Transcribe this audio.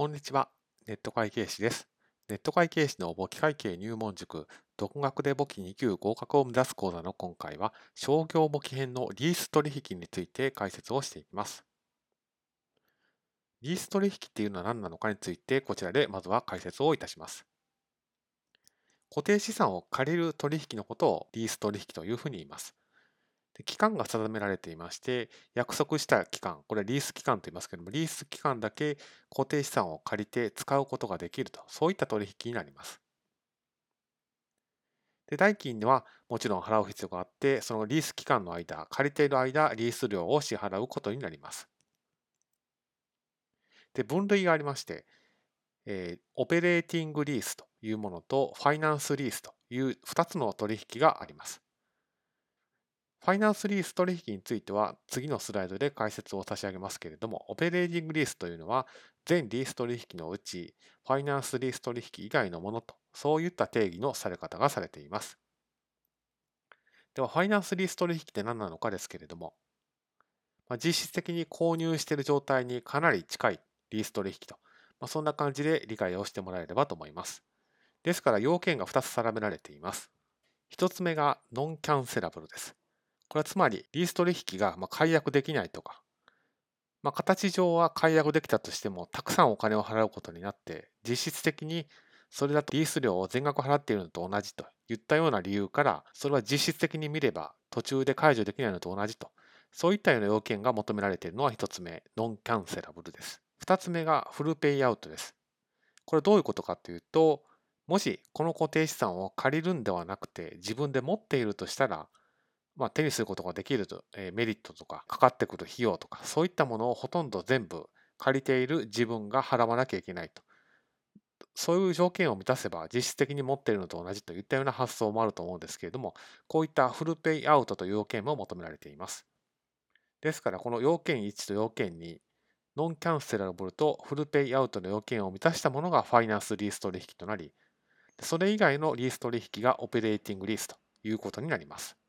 こんにちは。ネット会計士です。ネット会計士の簿記会計入門塾、独学で簿記2級合格を目指す講座の今回は、商業簿記編のリース取引について解説をしていきます。リース取引っていうのは何なのかについて、こちらでまずは解説をいたします。固定資産を借りる取引のことをリース取引というふうに言います。で期間が定められていまして、約束した期間、これリース期間と言いますけども、リース期間だけ固定資産を借りて使うことができると、そういった取引になります。で代金ではもちろん払う必要があって、そのリース期間の間、借りている間、リース料を支払うことになります。で、分類がありまして、えー、オペレーティングリースというものと、ファイナンスリースという2つの取引があります。ファイナンスリース取引については次のスライドで解説を差し上げますけれども、オペレーティングリースというのは全リース取引のうちファイナンスリース取引以外のものと、そういった定義のされ方がされています。では、ファイナンスリース取引って何なのかですけれども、まあ、実質的に購入している状態にかなり近いリース取引と、まあ、そんな感じで理解をしてもらえればと思います。ですから要件が2つ定められています。1つ目がノンキャンセラブルです。これはつまり、リース取引が解約できないとか、まあ、形上は解約できたとしても、たくさんお金を払うことになって、実質的にそれだとリース料を全額払っているのと同じといったような理由から、それは実質的に見れば途中で解除できないのと同じと、そういったような要件が求められているのは1つ目、ノンキャンセラブルです。2つ目がフルペイアウトです。これどういうことかというと、もしこの固定資産を借りるんではなくて自分で持っているとしたら、まあ、手にすることができると、えー、メリットとかかかってくる費用とかそういったものをほとんど全部借りている自分が払わなきゃいけないと。そういう条件を満たせば実質的に持っているのと同じといったような発想もあると思うんですけれども、こういったフルペイアウトという要件も求められています。ですから、この要件1と要件2、ノンキャンセラブルとフルペイアウトの要件を満たしたものがファイナンスリース取引となり、それ以外のリース取引がオペレーティングリースということになります。